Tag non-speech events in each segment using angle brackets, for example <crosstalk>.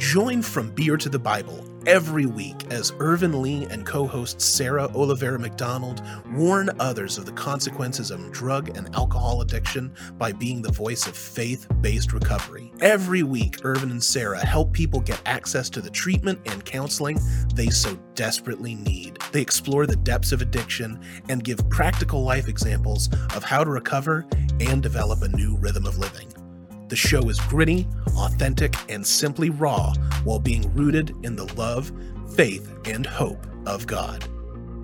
Join From Beer to the Bible every week as Irvin Lee and co host Sarah Olivera McDonald warn others of the consequences of drug and alcohol addiction by being the voice of faith based recovery. Every week, Irvin and Sarah help people get access to the treatment and counseling they so desperately need. They explore the depths of addiction and give practical life examples of how to recover and develop a new rhythm of living. The show is gritty, authentic, and simply raw while being rooted in the love, faith, and hope of God.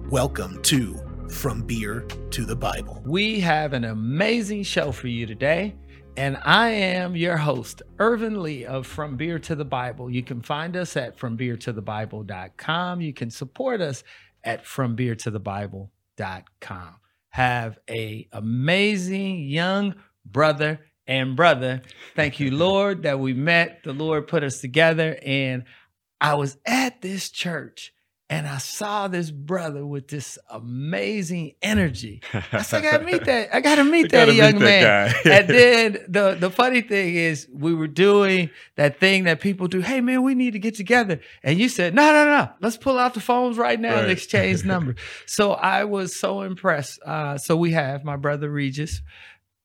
Welcome to From Beer to the Bible. We have an amazing show for you today. And I am your host, Irvin Lee of From Beer to the Bible. You can find us at FromBeerToTheBible.com. You can support us at FromBeerToTheBible.com. Have a amazing young brother and brother. Thank you, <laughs> Lord, that we met. The Lord put us together. And I was at this church and I saw this brother with this amazing energy. I said, I gotta meet that. I gotta <laughs> meet that young meet man. That and <laughs> then the, the funny thing is, we were doing that thing that people do. Hey man, we need to get together. And you said, no, no, no, let's pull out the phones right now right. and exchange numbers. so I was so impressed. Uh, so we have my brother Regis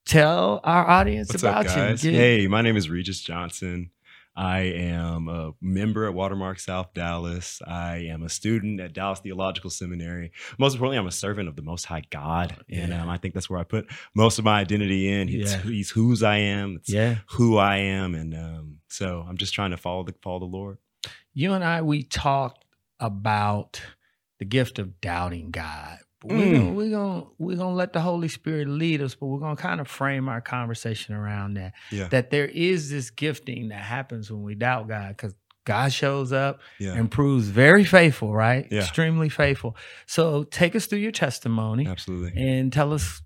tell our audience What's about up, guys? you. Hey, my name is Regis Johnson. I am a member at Watermark South Dallas. I am a student at Dallas Theological Seminary. Most importantly, I'm a servant of the Most High God, yeah. and um, I think that's where I put most of my identity in. He's, yeah. he's whose I am. It's yeah. who I am, and um, so I'm just trying to follow the follow the Lord. You and I, we talked about the gift of doubting God we're mm. gonna we're gonna we're gonna let the Holy Spirit lead us, but we're gonna kind of frame our conversation around that. Yeah. That there is this gifting that happens when we doubt God, because God shows up yeah. and proves very faithful, right? Yeah. Extremely faithful. So take us through your testimony. Absolutely. And tell us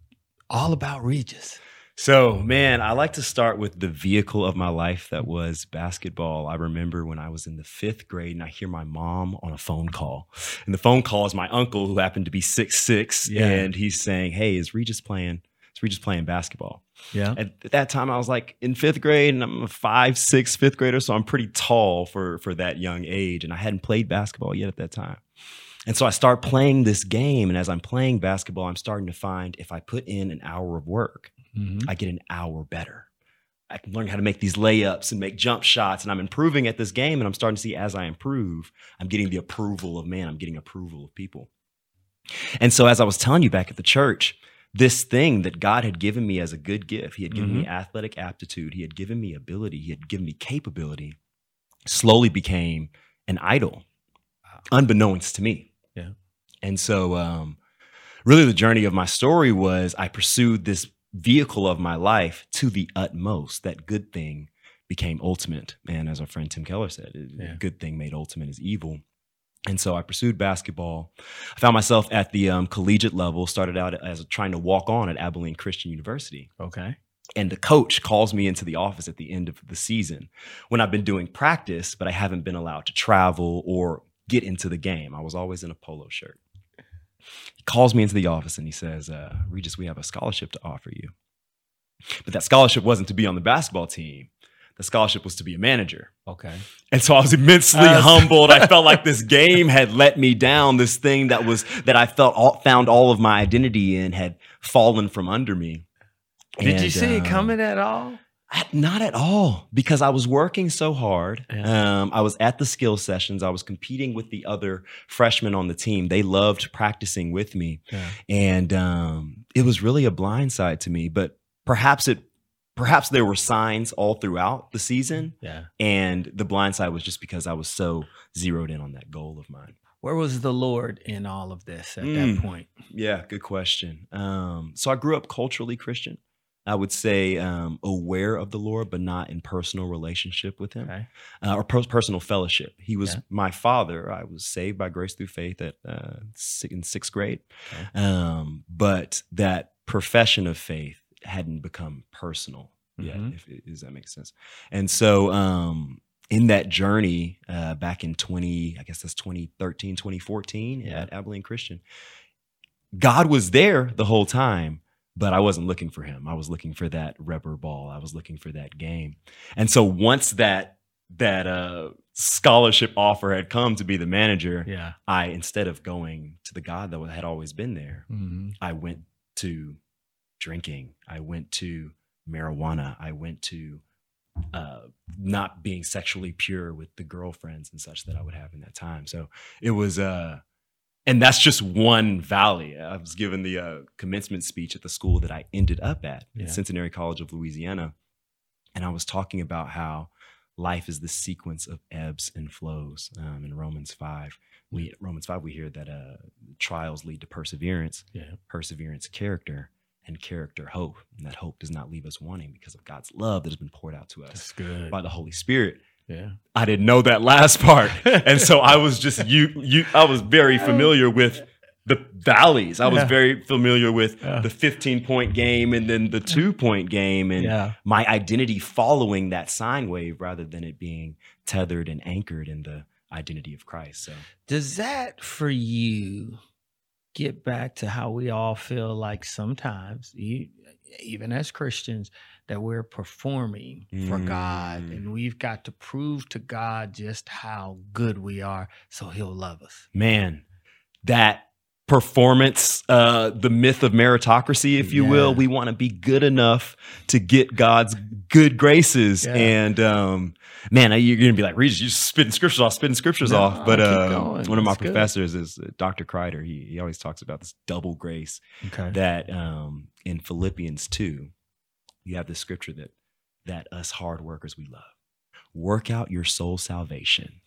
all about Regis. So, man, I like to start with the vehicle of my life that was basketball. I remember when I was in the fifth grade and I hear my mom on a phone call. And the phone call is my uncle who happened to be six six, yeah. and he's saying, Hey, is Regis playing? Is Regis playing basketball? Yeah. At that time, I was like in fifth grade, and I'm a five, six, fifth grader, so I'm pretty tall for for that young age, and I hadn't played basketball yet at that time. And so I start playing this game, and as I'm playing basketball, I'm starting to find if I put in an hour of work, mm-hmm. I get an hour better. I can learn how to make these layups and make jump shots, and I'm improving at this game. And I'm starting to see as I improve, I'm getting the approval of man, I'm getting approval of people. And so, as I was telling you back at the church, this thing that God had given me as a good gift, He had given mm-hmm. me athletic aptitude, He had given me ability, He had given me capability, slowly became an idol, unbeknownst to me. Yeah. And so, um, really, the journey of my story was I pursued this vehicle of my life to the utmost. That good thing became ultimate. And as our friend Tim Keller said, yeah. good thing made ultimate is evil. And so I pursued basketball. I found myself at the um, collegiate level, started out as trying to walk on at Abilene Christian University. Okay. And the coach calls me into the office at the end of the season when I've been doing practice, but I haven't been allowed to travel or get into the game. I was always in a polo shirt. He calls me into the office and he says, uh, Regis, we have a scholarship to offer you. But that scholarship wasn't to be on the basketball team. The scholarship was to be a manager. Okay. And so I was immensely uh, humbled. I felt like this <laughs> game had let me down. This thing that was that I felt all, found all of my identity in had fallen from under me. Did and, you see uh, it coming at all? Not at all, because I was working so hard. Yeah. Um, I was at the skill sessions. I was competing with the other freshmen on the team. They loved practicing with me, yeah. and um, it was really a blind side to me. But perhaps it, perhaps there were signs all throughout the season. Yeah, and the blind side was just because I was so zeroed in on that goal of mine. Where was the Lord in all of this at mm, that point? Yeah, good question. Um, so I grew up culturally Christian. I would say um, aware of the Lord, but not in personal relationship with Him okay. uh, or per- personal fellowship. He was yeah. my father. I was saved by grace through faith at uh, in sixth grade, okay. um, but that profession of faith hadn't become personal yet. Mm-hmm. If, does that make sense? And so, um, in that journey uh, back in 20, I guess that's 2013, 2014 yeah. at Abilene Christian, God was there the whole time but I wasn't looking for him. I was looking for that rubber ball. I was looking for that game. And so once that that uh scholarship offer had come to be the manager, Yeah. I instead of going to the God that had always been there, Mhm. I went to drinking. I went to marijuana. I went to uh, not being sexually pure with the girlfriends and such that I would have in that time. So it was, uh, and that's just one valley. I was given the uh, commencement speech at the school that I ended up at, Yeah. at Centenary College of Louisiana. And I was talking about how life is the sequence of ebbs and flows. Um, in Romans 5, we Romans 5, we hear that uh, trials lead to perseverance Yeah. perseverance, character, and character, hope. And that hope does not leave us wanting because of God's love that has been poured out to us by the Holy Spirit. Yeah. I didn't know that last part. and so I was just you you I was very familiar with the valleys. I was Yeah. very familiar with Yeah. the 15 point game and then the two point game and Yeah. my identity following that sine wave rather than it being tethered and anchored in the identity of Christ. So Does that for you get back to how we all feel like sometimes, even as Christians, that we're performing for God Mm. and we've got to prove to God just how good we are so he'll love us? man, that performance, uh, the myth of meritocracy, if you will. We want to be good enough to get God's good graces. Yeah. And um, man, you're going to be like, Regis, you're spitting scriptures off, spitting scriptures No, off. But uh, one of my good. professors is uh, Dr. Kreider. He, he always talks about this double grace Okay. that um, in Philippians 2, you have the scripture that that us hard workers we love. Work out your soul salvation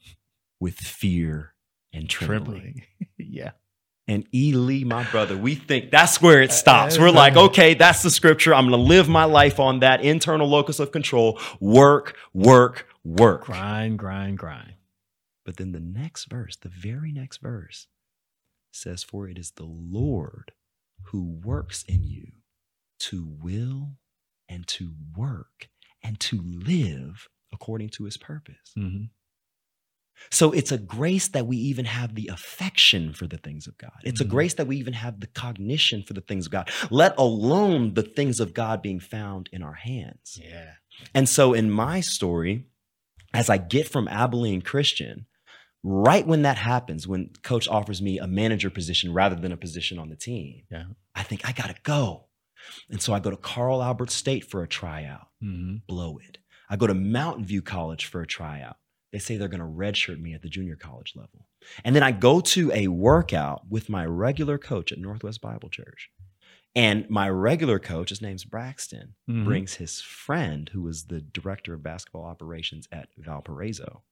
with fear and trembling. Trembling. <laughs> yeah. And E. Lee, my brother, we think that's where it stops. We're like, okay, that's the scripture. I'm going to live my life on that internal locus of control. Work, work, work. Grind, grind, grind. But then the next verse, the very next verse, says, For it is the Lord who works in you to will and to work and to live according to his purpose. hmm So it's a grace that we even have the affection for the things of God. It's Mhm. a grace that we even have the cognition for the things of God, let alone the things of God being found in our hands. Yeah. And so in my story, as I get from Abilene Christian, right when that happens, when coach offers me a manager position rather than a position on the team, Yeah. I think I gotta go. And so I go to Carl Albert State for a tryout, hmm blow it. I go to Mountain View College for a tryout. They say they're gonna redshirt me at the junior college level. And then I go to a workout with my regular coach at Northwest Bible Church. And my regular coach, his name's Braxton, Mhm. brings his friend who was the director of basketball operations at Valparaiso.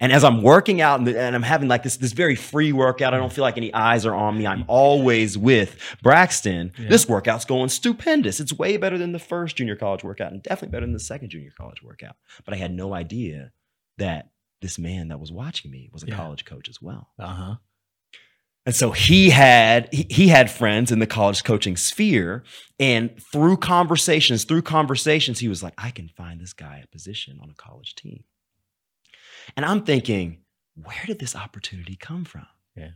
And as I'm working out and, and I'm having like this, this very free workout, I don't feel like any eyes are on me. I'm always with Braxton. Yeah. This workout's going stupendous. It's way better than the first junior college workout and definitely better than the second junior college workout. But I had no idea that this man that was watching me was a Yeah. college coach as well. Uh-huh. And so he had he, he had friends in the college coaching sphere, and through conversations, through conversations, he was like, "I can find this guy a position on a college team." And I'm thinking, where did this opportunity come from? Yeah.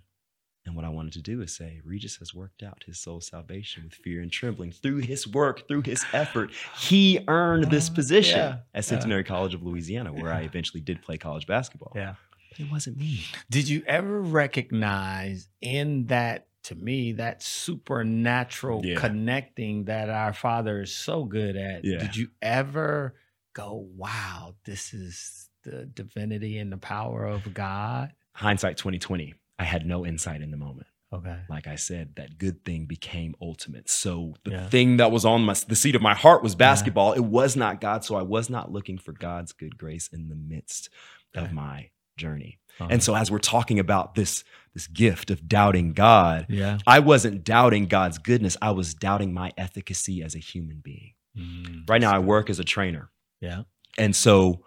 And what I wanted to do is say, Regis has worked out his soul salvation with fear and trembling through his work, through his effort. He earned this Uh, position yeah, at Centenary College of Louisiana, where I eventually did play college basketball. Yeah. But it wasn't me. Did you ever recognize in that, to me, that supernatural Yeah. connecting that our Father is so good at? Yeah. Did you ever go, wow, this is the divinity and the power of God? Hindsight 2020. I had no insight in the moment. Okay. like I said, that good thing became ultimate. So the Yeah. thing that was on my the seat of my heart was basketball. It was not God, so I was not looking for God's good grace in the midst Okay. of my journey. Uh-huh. And so as we're talking about this this gift of doubting God, yeah. I wasn't doubting God's goodness. I was doubting my efficacy as a human being. Mm, Right now I work as a trainer. Yeah. And so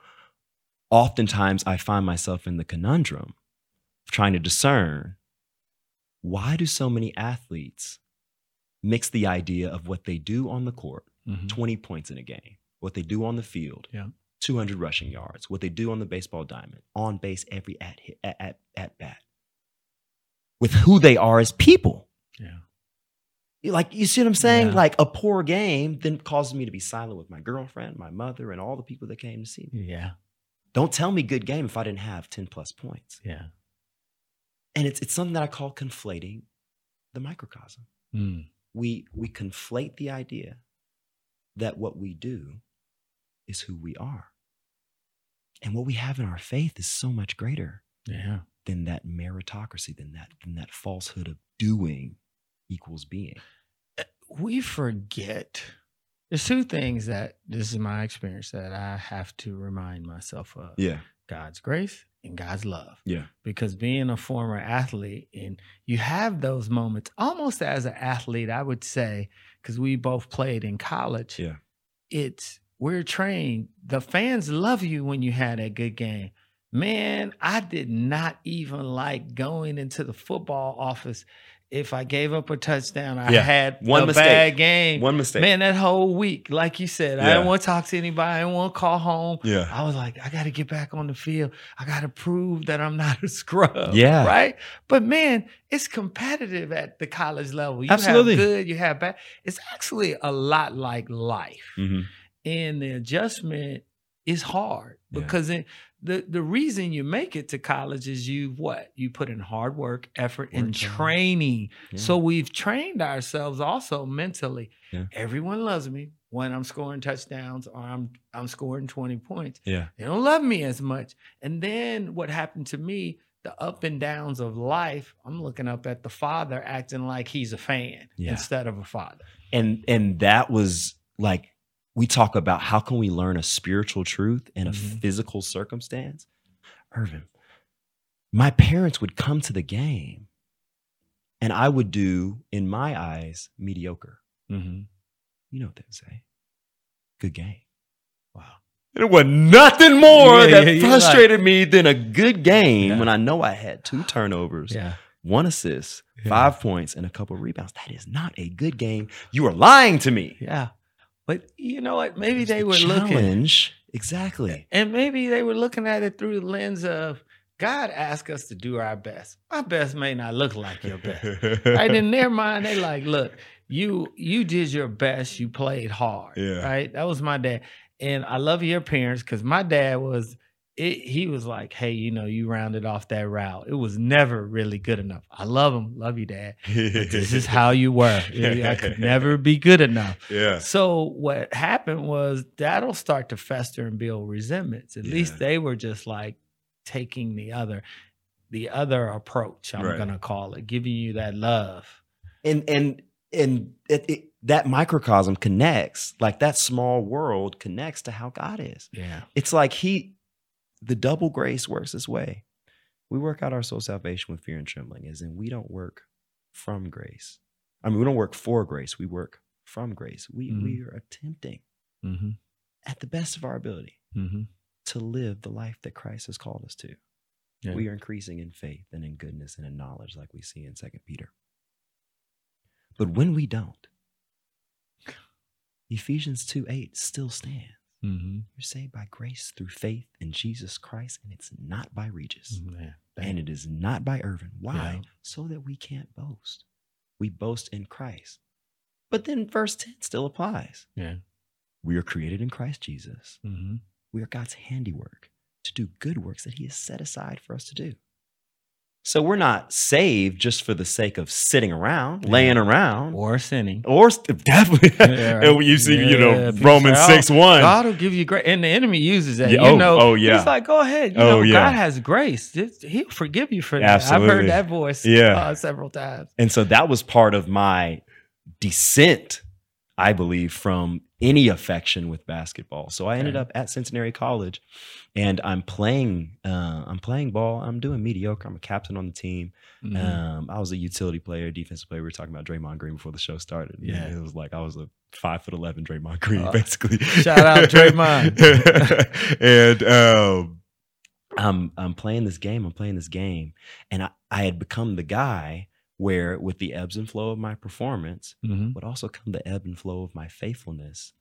oftentimes I find myself in the conundrum trying to discern why do so many athletes mix the idea of what they do on the court, Mhm. 20 points in a game, what they do on the field, Yeah. 200 rushing yards, what they do on the baseball diamond, on base every at, hit, at, at, at bat, with who they are as people. Yeah. Like, you see what I'm saying? Yeah. Like, a poor game then causes me to be silent with my girlfriend, my mother, and all the people that came to see me. Yeah. Don't tell me good game if I didn't have 10 plus points. Yeah. And it's it's something that I call conflating the microcosm. Mm. We we conflate the idea that what we do is who we are. And what we have in our faith is so much greater Yeah. than that meritocracy, than that than that falsehood of doing equals being. we forget there's two things that this is my experience that I have to remind myself of Yeah. God's grace and God's love. Yeah. Because being a former athlete and you have those moments almost as an athlete, I would say, because we both played in college. Yeah. It's we're trained. The fans love you when you had a good game. Man, I did not even like going into the football office if I gave up a touchdown. I Yeah. had One mistake. bad game. One mistake. Man, that whole week, like you said, I Yeah. didn't want to talk to anybody. I didn't want to call home. Yeah. I was like, I got to get back on the field. I got to prove that I'm not a scrub. Yeah. Right. But man, it's competitive at the college level. You Absolutely. have good, you have bad. It's actually a lot like life. Mhm. And the adjustment is hard Yeah. because it, the, the reason you make it to college is you what? You put in hard work, effort, and training. Yeah. So we've trained ourselves also mentally. Yeah. Everyone loves me when I'm scoring touchdowns or I'm I'm scoring 20 points. Yeah. They don't love me as much. And then what happened to me, the up and downs of life, I'm looking up at the father acting like he's a fan Yeah. instead of a father. and and that was like we talk about how can we learn a spiritual truth in a Mhm. physical circumstance irvin my parents would come to the game and i would do in my eyes mediocre Mm-hmm. you know what they would say good game Wow. it was nothing more Yeah, that yeah, frustrated me than a good game Yeah. when i know i had two <gasps> turnovers one assist five points and a couple of rebounds that is not a good game you are lying to me Yeah. But you know what? Maybe they the were looking. Exactly. and maybe they were looking at it through the lens of God asked us to do our best. My best may not look like your best. <laughs> right in their mind they like look you you did your best you played hard Yeah. right that was my dad and i love your parents because my dad was it, he was like hey you know you rounded off that route. It was never really good enough. I love him love you dad but this is how you were. I could never <laughs> be good enough. Yeah. so what happened was that'll start to fester and build resentments. At least they were just like taking the other the other approach i'm Right. gonna call it giving you that love. And and and it, it, that microcosm connects, like that small world connects to how God is. yeah. It's like He, the double grace works this way. We work out our soul salvation with fear and trembling, as in we don't work from grace. I mean, we don't work for grace. We work from grace. We Mhm. we are attempting mm-hmm. at the best of our ability Mm-hmm. to live the life that Christ has called us to. Yeah. We are increasing in faith and in goodness and in knowledge, like we see in Second Peter. But when we don't, Ephesians 2 8 still stands. Mm-hmm. You're saved by grace through faith in Jesus Christ, and it's not by Regis. Yeah. And it is not by Irvin. Why? Yeah. So that we can't boast. We boast in Christ. But then verse 10 still applies. Yeah. We are created in Christ Jesus. Mm-hmm. We are God's handiwork to do good works that He has set aside for us to do. So we're not saved just for the sake of sitting around, Yeah. laying around, Or sinning. or st- <laughs> definitely. Yeah, right. and you see, you know, Romans oh, 6 1. God will give you grace. And the enemy uses that. Yeah, you oh, know, oh, yeah. He's like, go ahead. You Oh, know, yeah. God has grace. He'll forgive you for that. I've heard that voice Yeah. uh, several times. And so that was part of my descent, I believe, from any affection with basketball. So I ended up at Centenary College, and I'm playing. Uh, I'm playing ball. I'm doing mediocre. I'm a captain on the team. Mhm. Um, I was a utility player, defensive player. We were talking about Draymond Green before the show started. Yeah. it was like I was a five foot eleven Draymond Green, Uh, basically. shout out Draymond. <laughs> and um, I'm I'm playing this game. I'm playing this game, and I, I had become the guy where, with the ebbs and flow of my performance, Mhm. would also come the ebb and flow of my faithfulness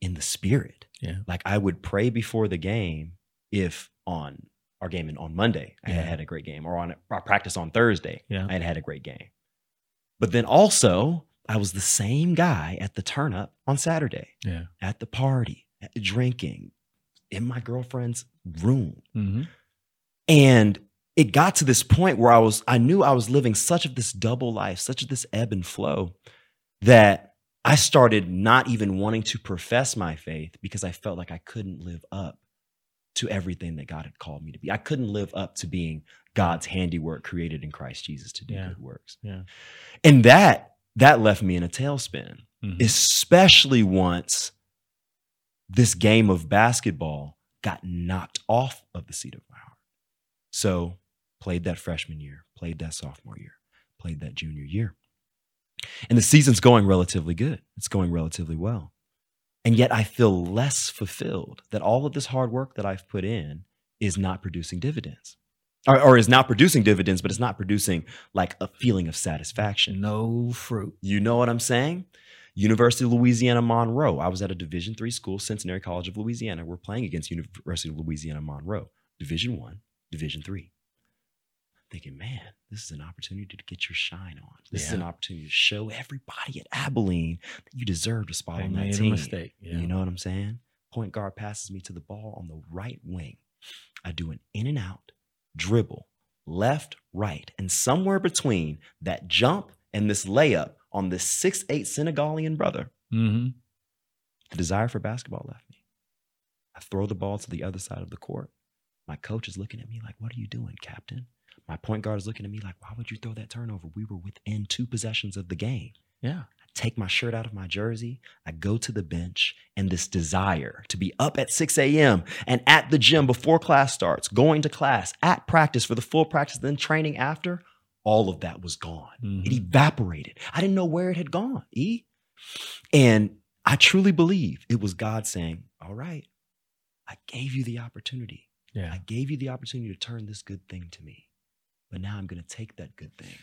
in the spirit. Yeah. Like I would pray before the game if on our game in- on Monday I Yeah. had had a great game, or on our practice on Thursday Yeah. I had had a great game. But then also I was the same guy at the turn up on Saturday, Yeah. at the party, at- drinking, in my girlfriend's room. Mm-hmm. And it got to this point where I was, I knew I was living such of this double life, such of this ebb and flow, that I started not even wanting to profess my faith because I felt like I couldn't live up to everything that God had called me to be. I couldn't live up to being God's handiwork created in Christ Jesus to do Yeah. good works. Yeah. And that that left me in a tailspin, Mhm. especially once this game of basketball got knocked off of the seat of my heart. So, played that freshman year, played that sophomore year, played that junior year. And the season's going relatively good. It's going relatively well. And yet I feel less fulfilled that all of this hard work that I've put in is not producing dividends. Or, or is not producing dividends, but it's not producing like a feeling of satisfaction. No fruit. You know what I'm saying? University of Louisiana Monroe. I was at a Division three school, Centenary College of Louisiana. We're playing against University of Louisiana Monroe, Division one, Division three. Thinking, man, this is an opportunity to get your shine on. This is an opportunity to show everybody at Abilene that you deserve to spot They on that team. mistake. Yeah. You know what I'm saying? Point guard passes me to the ball on the right wing. I do an in and out dribble, left, right, and somewhere between that jump and this layup on this six eight Senegalian brother, Mm-hmm. the desire for basketball left me. I throw the ball to the other side of the court. My coach is looking at me like, What are you doing, Captain? My point guard is looking at me like, Why would you throw that turnover? We were within two possessions of the game. Yeah. I take my shirt out of my jersey. I go to the bench, and this desire to be up at 6 a.m. and at the gym before class starts, going to class, at practice for the full practice, then training after, all of that was gone. It Mhm. evaporated. I didn't know where it had gone. E. And I truly believe it was God saying, All right, I gave you the opportunity. Yeah. I gave you the opportunity to turn this good thing to me. But now I'm going to take that good thing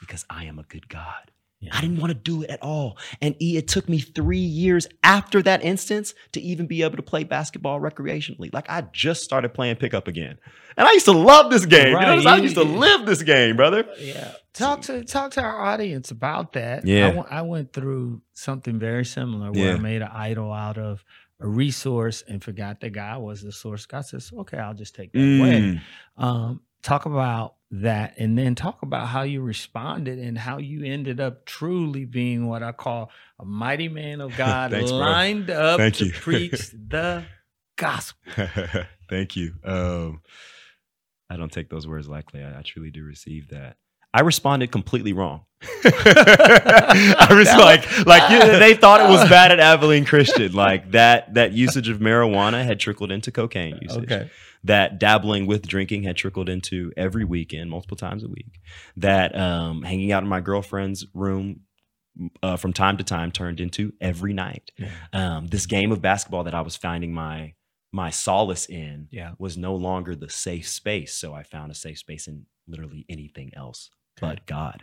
because I am a good God. yeah. I didn't want to do it at all. And E, it took me three years after that instance to even be able to play basketball recreationally. Like I just started playing pickup again. And I used to love this game. You know, Right. I used to live this game, brother. <laughs> Yeah. Talk to talk to our audience about that. Yeah. I went- through something very similar where Yeah. I made an idol out of a resource and forgot that God was the source. God says, "Okay, I'll just take that away." Mm. Um, talk about that, and then talk about how you responded and how you ended up truly being what I call a mighty man of <laughs> God, Thanks, bro. lined up Thank to you. preach <laughs> the gospel. <laughs> Thank you. Um, I don't take those words lightly. I, I truly do receive that. I responded completely wrong. I was That like, like they thought it was bad at Abilene Christian. Like that, that usage of marijuana had trickled into cocaine usage. Okay. That dabbling with drinking had trickled into every weekend, multiple times a week. That um, hanging out in my girlfriend's room uh, from time to time turned into every night Yeah. um, this game of basketball that I was finding my my solace in Yeah. was no longer the safe space. So I found a safe space in literally anything else but God.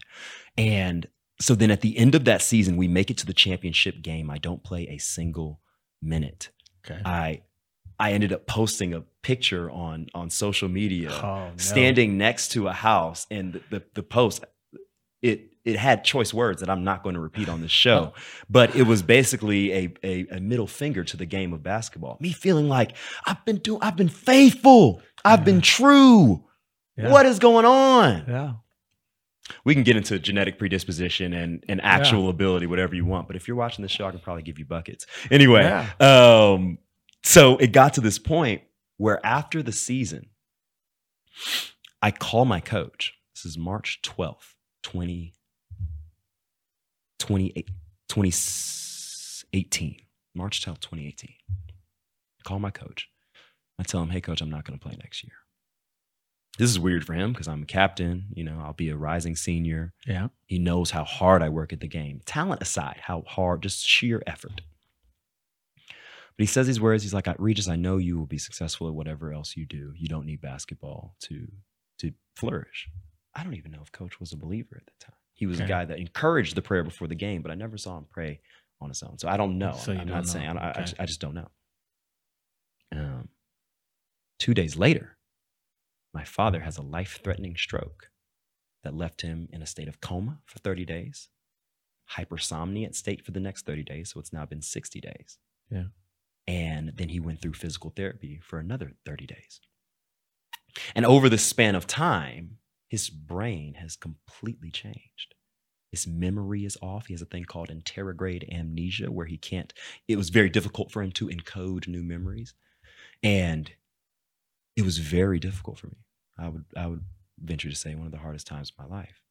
And so then at the end of that season, we make it to the championship game. I don't play a single minute. Okay. I I ended up posting a picture on on social media Oh, no. standing next to a house and the, the, the post it it had choice words that I'm not going to repeat on this show, <laughs> but it was basically a, a a middle finger to the game of basketball. Me feeling like I've been doing I've been faithful. I've been true. Yeah. What is going on? Yeah. We can get into genetic predisposition and, and actual ability, whatever you want. But if you're watching this show, I can probably give you buckets. Anyway, Yeah. um, so it got to this point where after the season, I call my coach. This is March 12th, 20, 28 2018. March 12th, 2018. I call my coach. I tell him, hey, coach, I'm not going to play next year. This is weird for him because I'm a captain. You know, I'll be a rising senior. Yeah. He knows how hard I work at the game. Talent aside, how hard, just sheer effort. But he says these words. He's like, Regis, I know you will be successful at whatever else you do. You don't need basketball to to flourish. I don't even know if coach was a believer at the time. He was a guy that encouraged the prayer before the game, but I never saw him pray on his own. So I don't know. So I'm, don't not know. saying. I, I, Okay. just, I just don't know. Um, two days later, my father has a life-threatening stroke that left him in a state of coma for 30 days, hypersomniant state for the next 30 days. So it's now been 60 days. Yeah. And then he went through physical therapy for another 30 days. And over the span of time, his brain has completely changed. His memory is off. He has a thing called anterograde amnesia, where he can't, it was very difficult for him to encode new memories. And it was very difficult for me. I would, I would venture to say one of the hardest times of my life.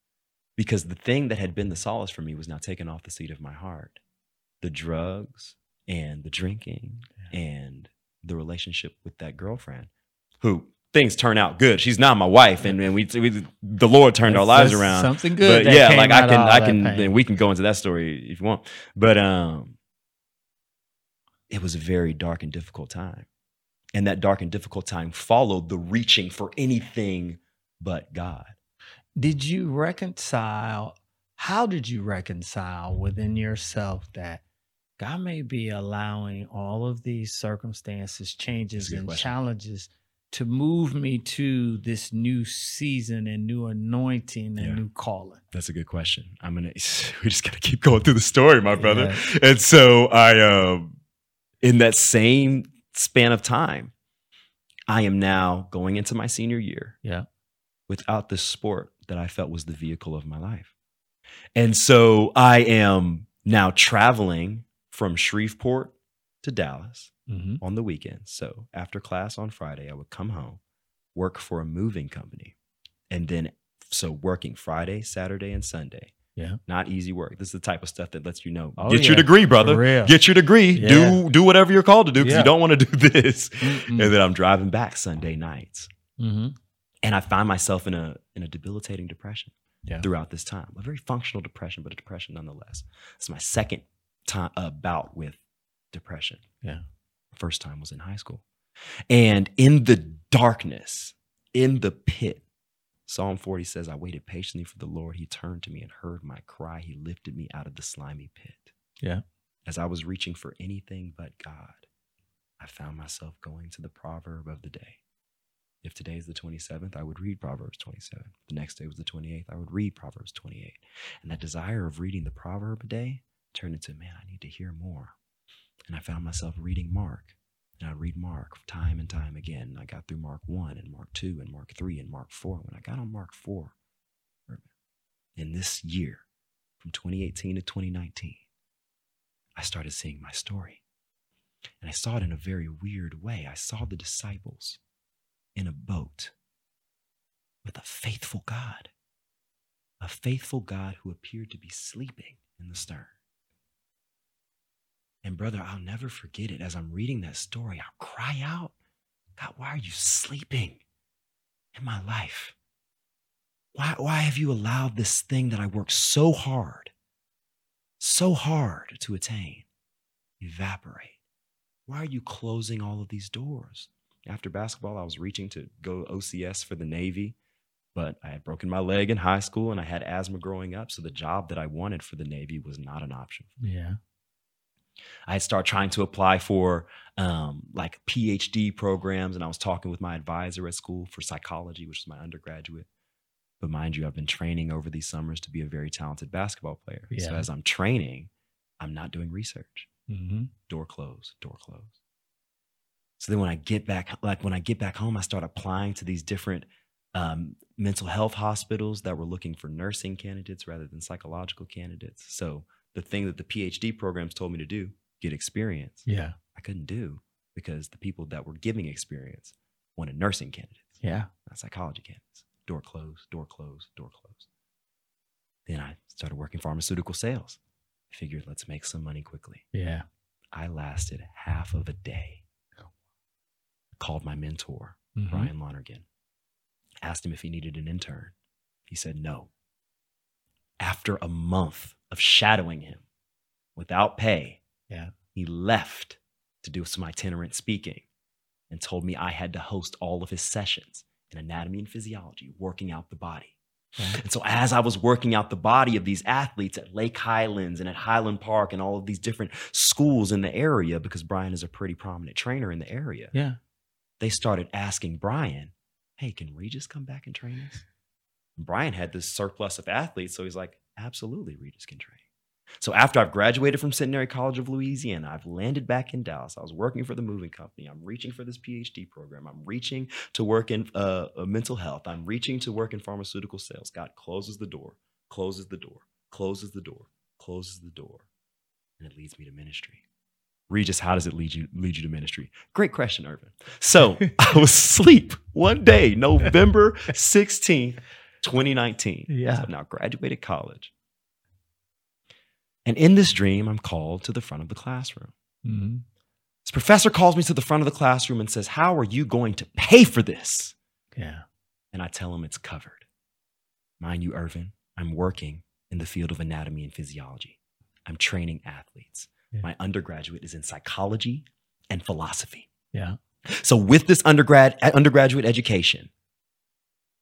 Because the thing that had been the solace for me was now taken off the seat of my heart. The drugs and the drinking Yeah. and the relationship with that girlfriend who things turn out good. She's not my wife, and, and we, we the Lord turned our lives around. Something good. But yeah, like I can, I can, and we can go into that story if you want. But um, it was a very dark and difficult time, and that dark and difficult time followed the reaching for anything but God. Did you reconcile? How did you reconcile within yourself that God may be allowing all of these circumstances, changes, That's a good and question. challenges to move me to this new season and new anointing and Yeah. new calling? That's a good question. I'm gonna. <laughs> We just gotta keep going through the story, my brother. Yeah. And so I, um, in that same span of time, I am now going into my senior year. Yeah. Without this sport that I felt was the vehicle of my life, and so I am now traveling from Shreveport to Dallas Mm-hmm. on the weekends. So after class on Friday, I would come home, work for a moving company, and then so working Friday, Saturday, and Sunday. Yeah. not easy work. This is the type of stuff that lets you know Oh, get yeah. your degree, brother. Get your degree. Yeah. Do do whatever you're called to do because Yeah. you don't want to do <laughs> this. Mm-mm. And then I'm driving back Sunday nights, Mm-hmm. and I find myself in a in a debilitating depression Yeah. throughout this time. A very functional depression, but a depression nonetheless. It's my second time about with depression. Yeah. First time was in high school. And in the darkness, in the pit, Psalm 40 says, I waited patiently for the Lord. He turned to me and heard my cry. He lifted me out of the slimy pit. Yeah. As I was reaching for anything but God, I found myself going to the proverb of the day. If today is the 27th, I would read Proverbs 27. The next day was the 28th, I would read Proverbs 28. And that desire of reading the proverb a day turned into, man, I need to hear more. And I found myself reading Mark. And I'd read Mark time and time again. I got through Mark 1 and Mark 2 and Mark 3 and Mark 4. When I got on Mark 4, in this year, from 2018 to 2019, I started seeing my story. And I saw it in a very weird way. I saw the disciples in a boat with a faithful God, a faithful God who appeared to be sleeping in the stern. And brother, I'll never forget it. As I'm reading that story, I'll cry out, God, why are you sleeping in my life? Why, why have you allowed this thing that I worked so hard, so hard to attain, evaporate? Why are you closing all of these doors? After basketball, I was reaching to go OCS for the Navy, but I had broken my leg in high school and I had asthma growing up. So the job that I wanted for the Navy was not an option. Yeah. I had started trying to apply for um, like PhD programs, and I was talking with my advisor at school for psychology, which is my undergraduate. But mind you, I've been training over these summers to be a very talented basketball player. So as I'm training, I'm not doing research. Mm-hmm. Door closed, door closed. So then when I get back, like when I get back home, I start applying to these different um, mental health hospitals that were looking for nursing candidates rather than psychological candidates. So the thing that the PhD programs told me to do, get experience, Yeah. I couldn't do because the people that were giving experience wanted nursing candidates, Yeah. not psychology candidates. Door closed, door closed, door closed. Then I started working pharmaceutical sales. Figured let's make some money quickly. Yeah. I lasted half of a day. Called my mentor, Mhm. Brian Lonergan, asked him if he needed an intern. He said no. After a month of shadowing him without pay, Yeah. he left to do some itinerant speaking and told me I had to host all of his sessions in anatomy and physiology, working out the body. Yeah. And so, as I was working out the body of these athletes at Lake Highlands and at Highland Park and all of these different schools in the area, because Brian is a pretty prominent trainer in the area, Yeah. they started asking Brian, Hey, can Regis come back and train us? And Brian had this surplus of athletes. So he's like, Absolutely, Regis can train. So after I've graduated from Centenary College of Louisiana, I've landed back in Dallas. I was working for the moving company. I'm reaching for this PhD program. I'm reaching to work in uh, mental health. I'm reaching to work in pharmaceutical sales. God closes the door, closes the door, closes the door, closes the door, and it leads me to ministry. Regis, how does it lead you lead you to ministry? Great question, Irvin. So <laughs> I was asleep one day, November 16th, 2019. Yeah. So I've now graduated college. And in this dream, I'm called to the front of the classroom. Mm-hmm. This professor calls me to the front of the classroom and says, How are you going to pay for this? Yeah. And I tell him it's covered. Mind you, Irvin, I'm working in the field of anatomy and physiology. I'm training athletes. Yeah. My undergraduate is in psychology and philosophy. Yeah. So with this undergrad undergraduate education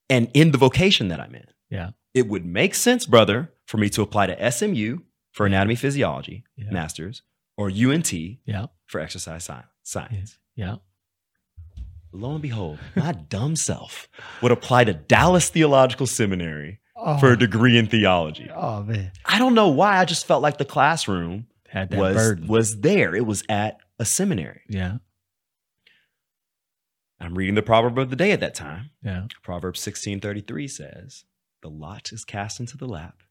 and in the vocation that I'm in, Yeah. it would make sense, brother, for me to apply to SMU for anatomy physiology Yeah. masters or UNT Yeah. for exercise sci- science. Yeah. Lo and behold, my <laughs> dumb self would apply to Dallas Theological Seminary Oh, for a oh. degree in theology. oh man. I don't know why. I just felt like the classroom Had that was burden. was there. It was at a seminary. yeah. I'm reading the proverb of the day at that time. Yeah. Proverbs 16:33 says, "The lot is cast into the lap,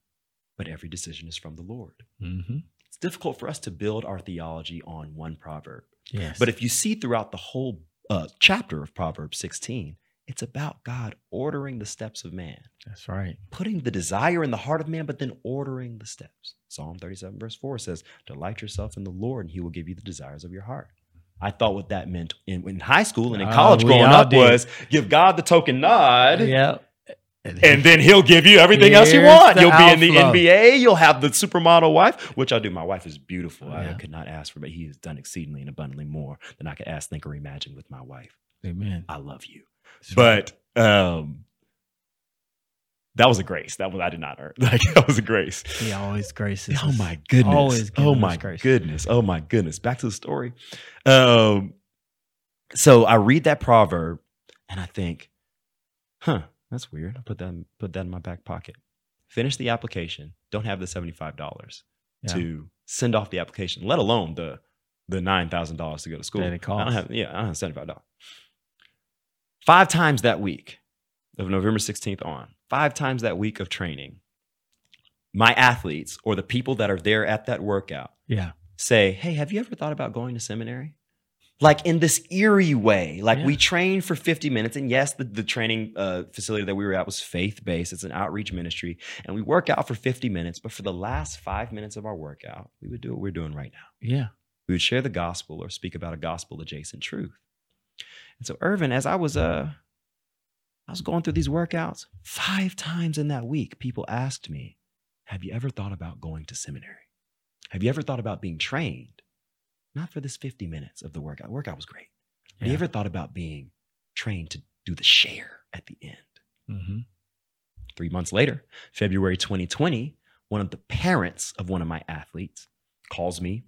but every decision is from the Lord." Mm-hmm. It's difficult for us to build our theology on one proverb. Yes. But if you see throughout the whole uh, chapter of Proverbs 16, it's about God ordering the steps of man, that's right. putting the desire in the heart of man, but then ordering the steps. Psalm 37, verse 4 says, Delight yourself in the Lord, and he will give you the desires of your heart. I thought what that meant in, in high school and in Oh, college we growing up did. was give God the token nod. Yeah. And then he'll give you <laughs> everything else you want. You'll be in the. NBA. You'll have the supermodel wife, which I do. My wife is beautiful. I could not ask for, but he has done exceedingly and abundantly more than I could ask, think, or imagine with my wife. Amen. I love you. Right. But um that was a grace. That was I did not earn. <laughs> Like that was a grace. he always graces. Oh my goodness. Always oh my grace. goodness. Oh my goodness. Back to the story. Um so I read that proverb and I think, huh, that's weird. I put that put that in my back pocket. Finish the application. Don't have the $75 Yeah. to send off the application, let alone the the nine thousand dollars to go to school. That it I costs. don't have yeah, I don't have seventy five dollars. Five times that week of November sixteenth on, five times that week of training, my athletes or the people that are there at that workout Yeah. say, "Hey, have you ever thought about going to seminary?" Like in this eerie way, like Yeah. we trained for 50 minutes. And yes, the, the training uh, facility that we were at was faith based. It's an outreach ministry. And we work out for 50 minutes. But for the last five minutes of our workout, we would do what we're doing right now Yeah. we would share the gospel or speak about a gospel adjacent truth. And so Irvin, as I was uh I was going through these workouts, five times in that week, people asked me, Have you ever thought about going to seminary? Have you ever thought about being trained? Not for this 50 minutes of the workout. Workout was great. Have you ever thought about being trained to do the share at the end? Mm-hmm. Three months later, February 2020, one of the parents of one of my athletes calls me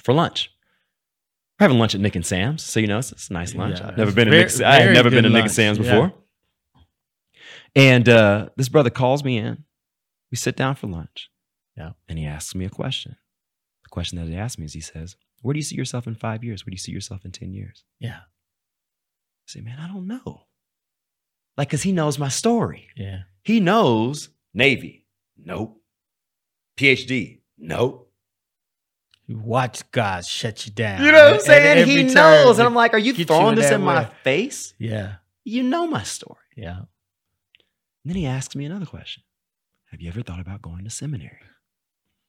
for lunch. We're having lunch at Nick and Sam's, so you know it's, it's a nice lunch. Yeah, I've never been very- to Nick. I had never been to Nick and Sam's yeah. before. And uh, this brother calls me in. We sit down for lunch. Yeah. And he asks me a question. The question that he asked me is, he says, "Where do you see yourself in five years? Where do you see yourself in ten years?" Yeah. I say, "Man, I don't know." Like, cause he knows my story. Yeah. He knows Navy. Nope. PhD. Nope. Watch God shut you down. You know what I'm saying? He knows. And I'm like, are you throwing in this in my face? Yeah. You know my story. Yeah. And then he asks me another question. Have you ever thought about going to seminary?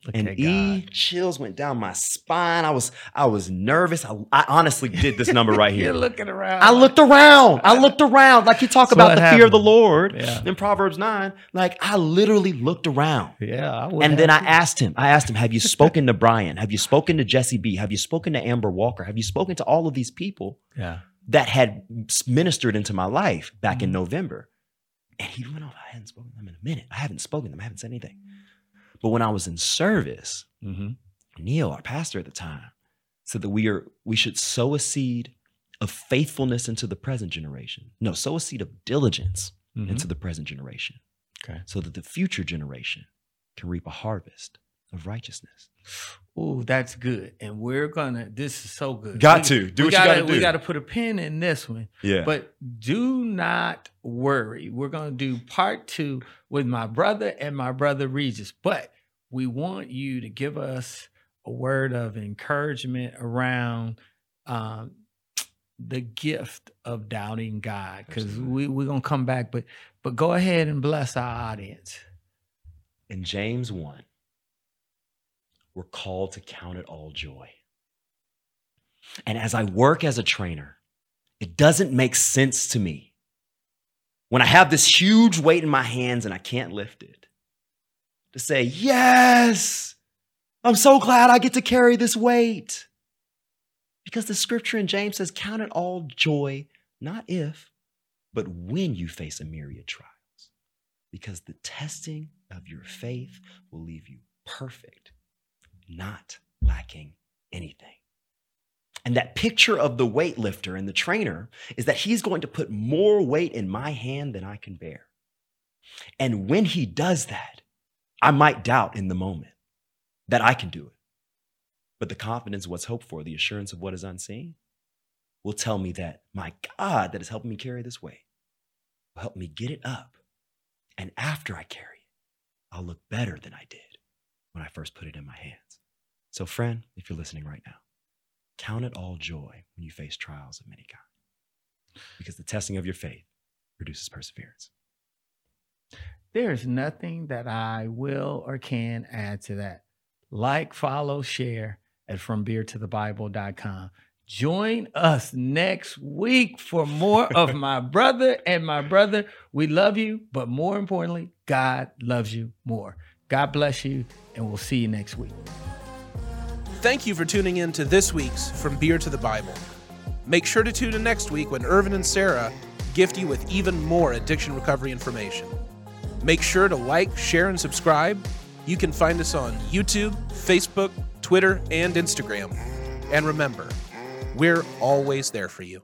Look and E God. chills went down my spine. I was I was nervous. I, I honestly did this number right <laughs> here. You're looking around. I looked around. I looked around. Like you talk So about the fear of the? Lord Yeah. in Proverbs 9. Like I literally looked around. Yeah. I And then I asked him, I asked him, have you spoken to Brian? Have you spoken to Jesse B? Have you spoken to Amber Walker? Have you spoken to all of these people Yeah. that had ministered into my life back in Mhm. November? And he went, off, I hadn't spoken to them in a minute. I haven't spoken to them. I haven't said anything. But when I was in service, Mm-hmm. Neil, our pastor at the time, said that we are we should sow a seed of faithfulness into the present generation. No, sow a seed of diligence Mm-hmm. into the present generation. Okay. So that the future generation can reap a harvest of righteousness. Ooh, that's good. And we're gonna. This is so good. Got We- to. Do we what you gotta do. We got to put a pin in this one. Yeah. But do not worry. We're gonna do part two with my brother and my brother Regis. But we want you to give us a word of encouragement around um, the gift of doubting God, because we we're gonna come back. But but go ahead and bless our audience. in James 1, we're called to count it all joy. And as I work as a trainer, it doesn't make sense to me when I have this huge weight in my hands and I can't lift it to say, Yes, I'm so glad I get to carry this weight. Because the scripture in James says, Count it all joy, not if, but when you face a myriad trials because the testing of your faith will leave you perfect, not lacking anything. And that picture of the weightlifter and the trainer is that he's going to put more weight in my hand than I can bear. And when he does that, I might doubt in the moment that I can do it. But the confidence of what's hoped for, the assurance of what is unseen, will tell me that my God that is helping me carry this weight will help me get it up and after I carry it, I'll look better than I did when I first put it in my hands. So, friend, if you're listening right now, count it all joy when you face trials of many kinds, because the testing of your faith produces perseverance. There is nothing that I will or can add to that. Like, follow, share at FromBeerToTheBible.com. Join us next week for more of <laughs> my brother and my brother. We love you, but more importantly, God loves you more. God bless you, and we'll see you next week. Thank you for tuning in to this week's From Beer to the Bible. Make sure to tune in next week when Irvin and Sarah gift you with even more addiction recovery information. Make sure to like, share, and subscribe. You can find us on YouTube, Facebook, Twitter, and Instagram. And remember, we're always there for you.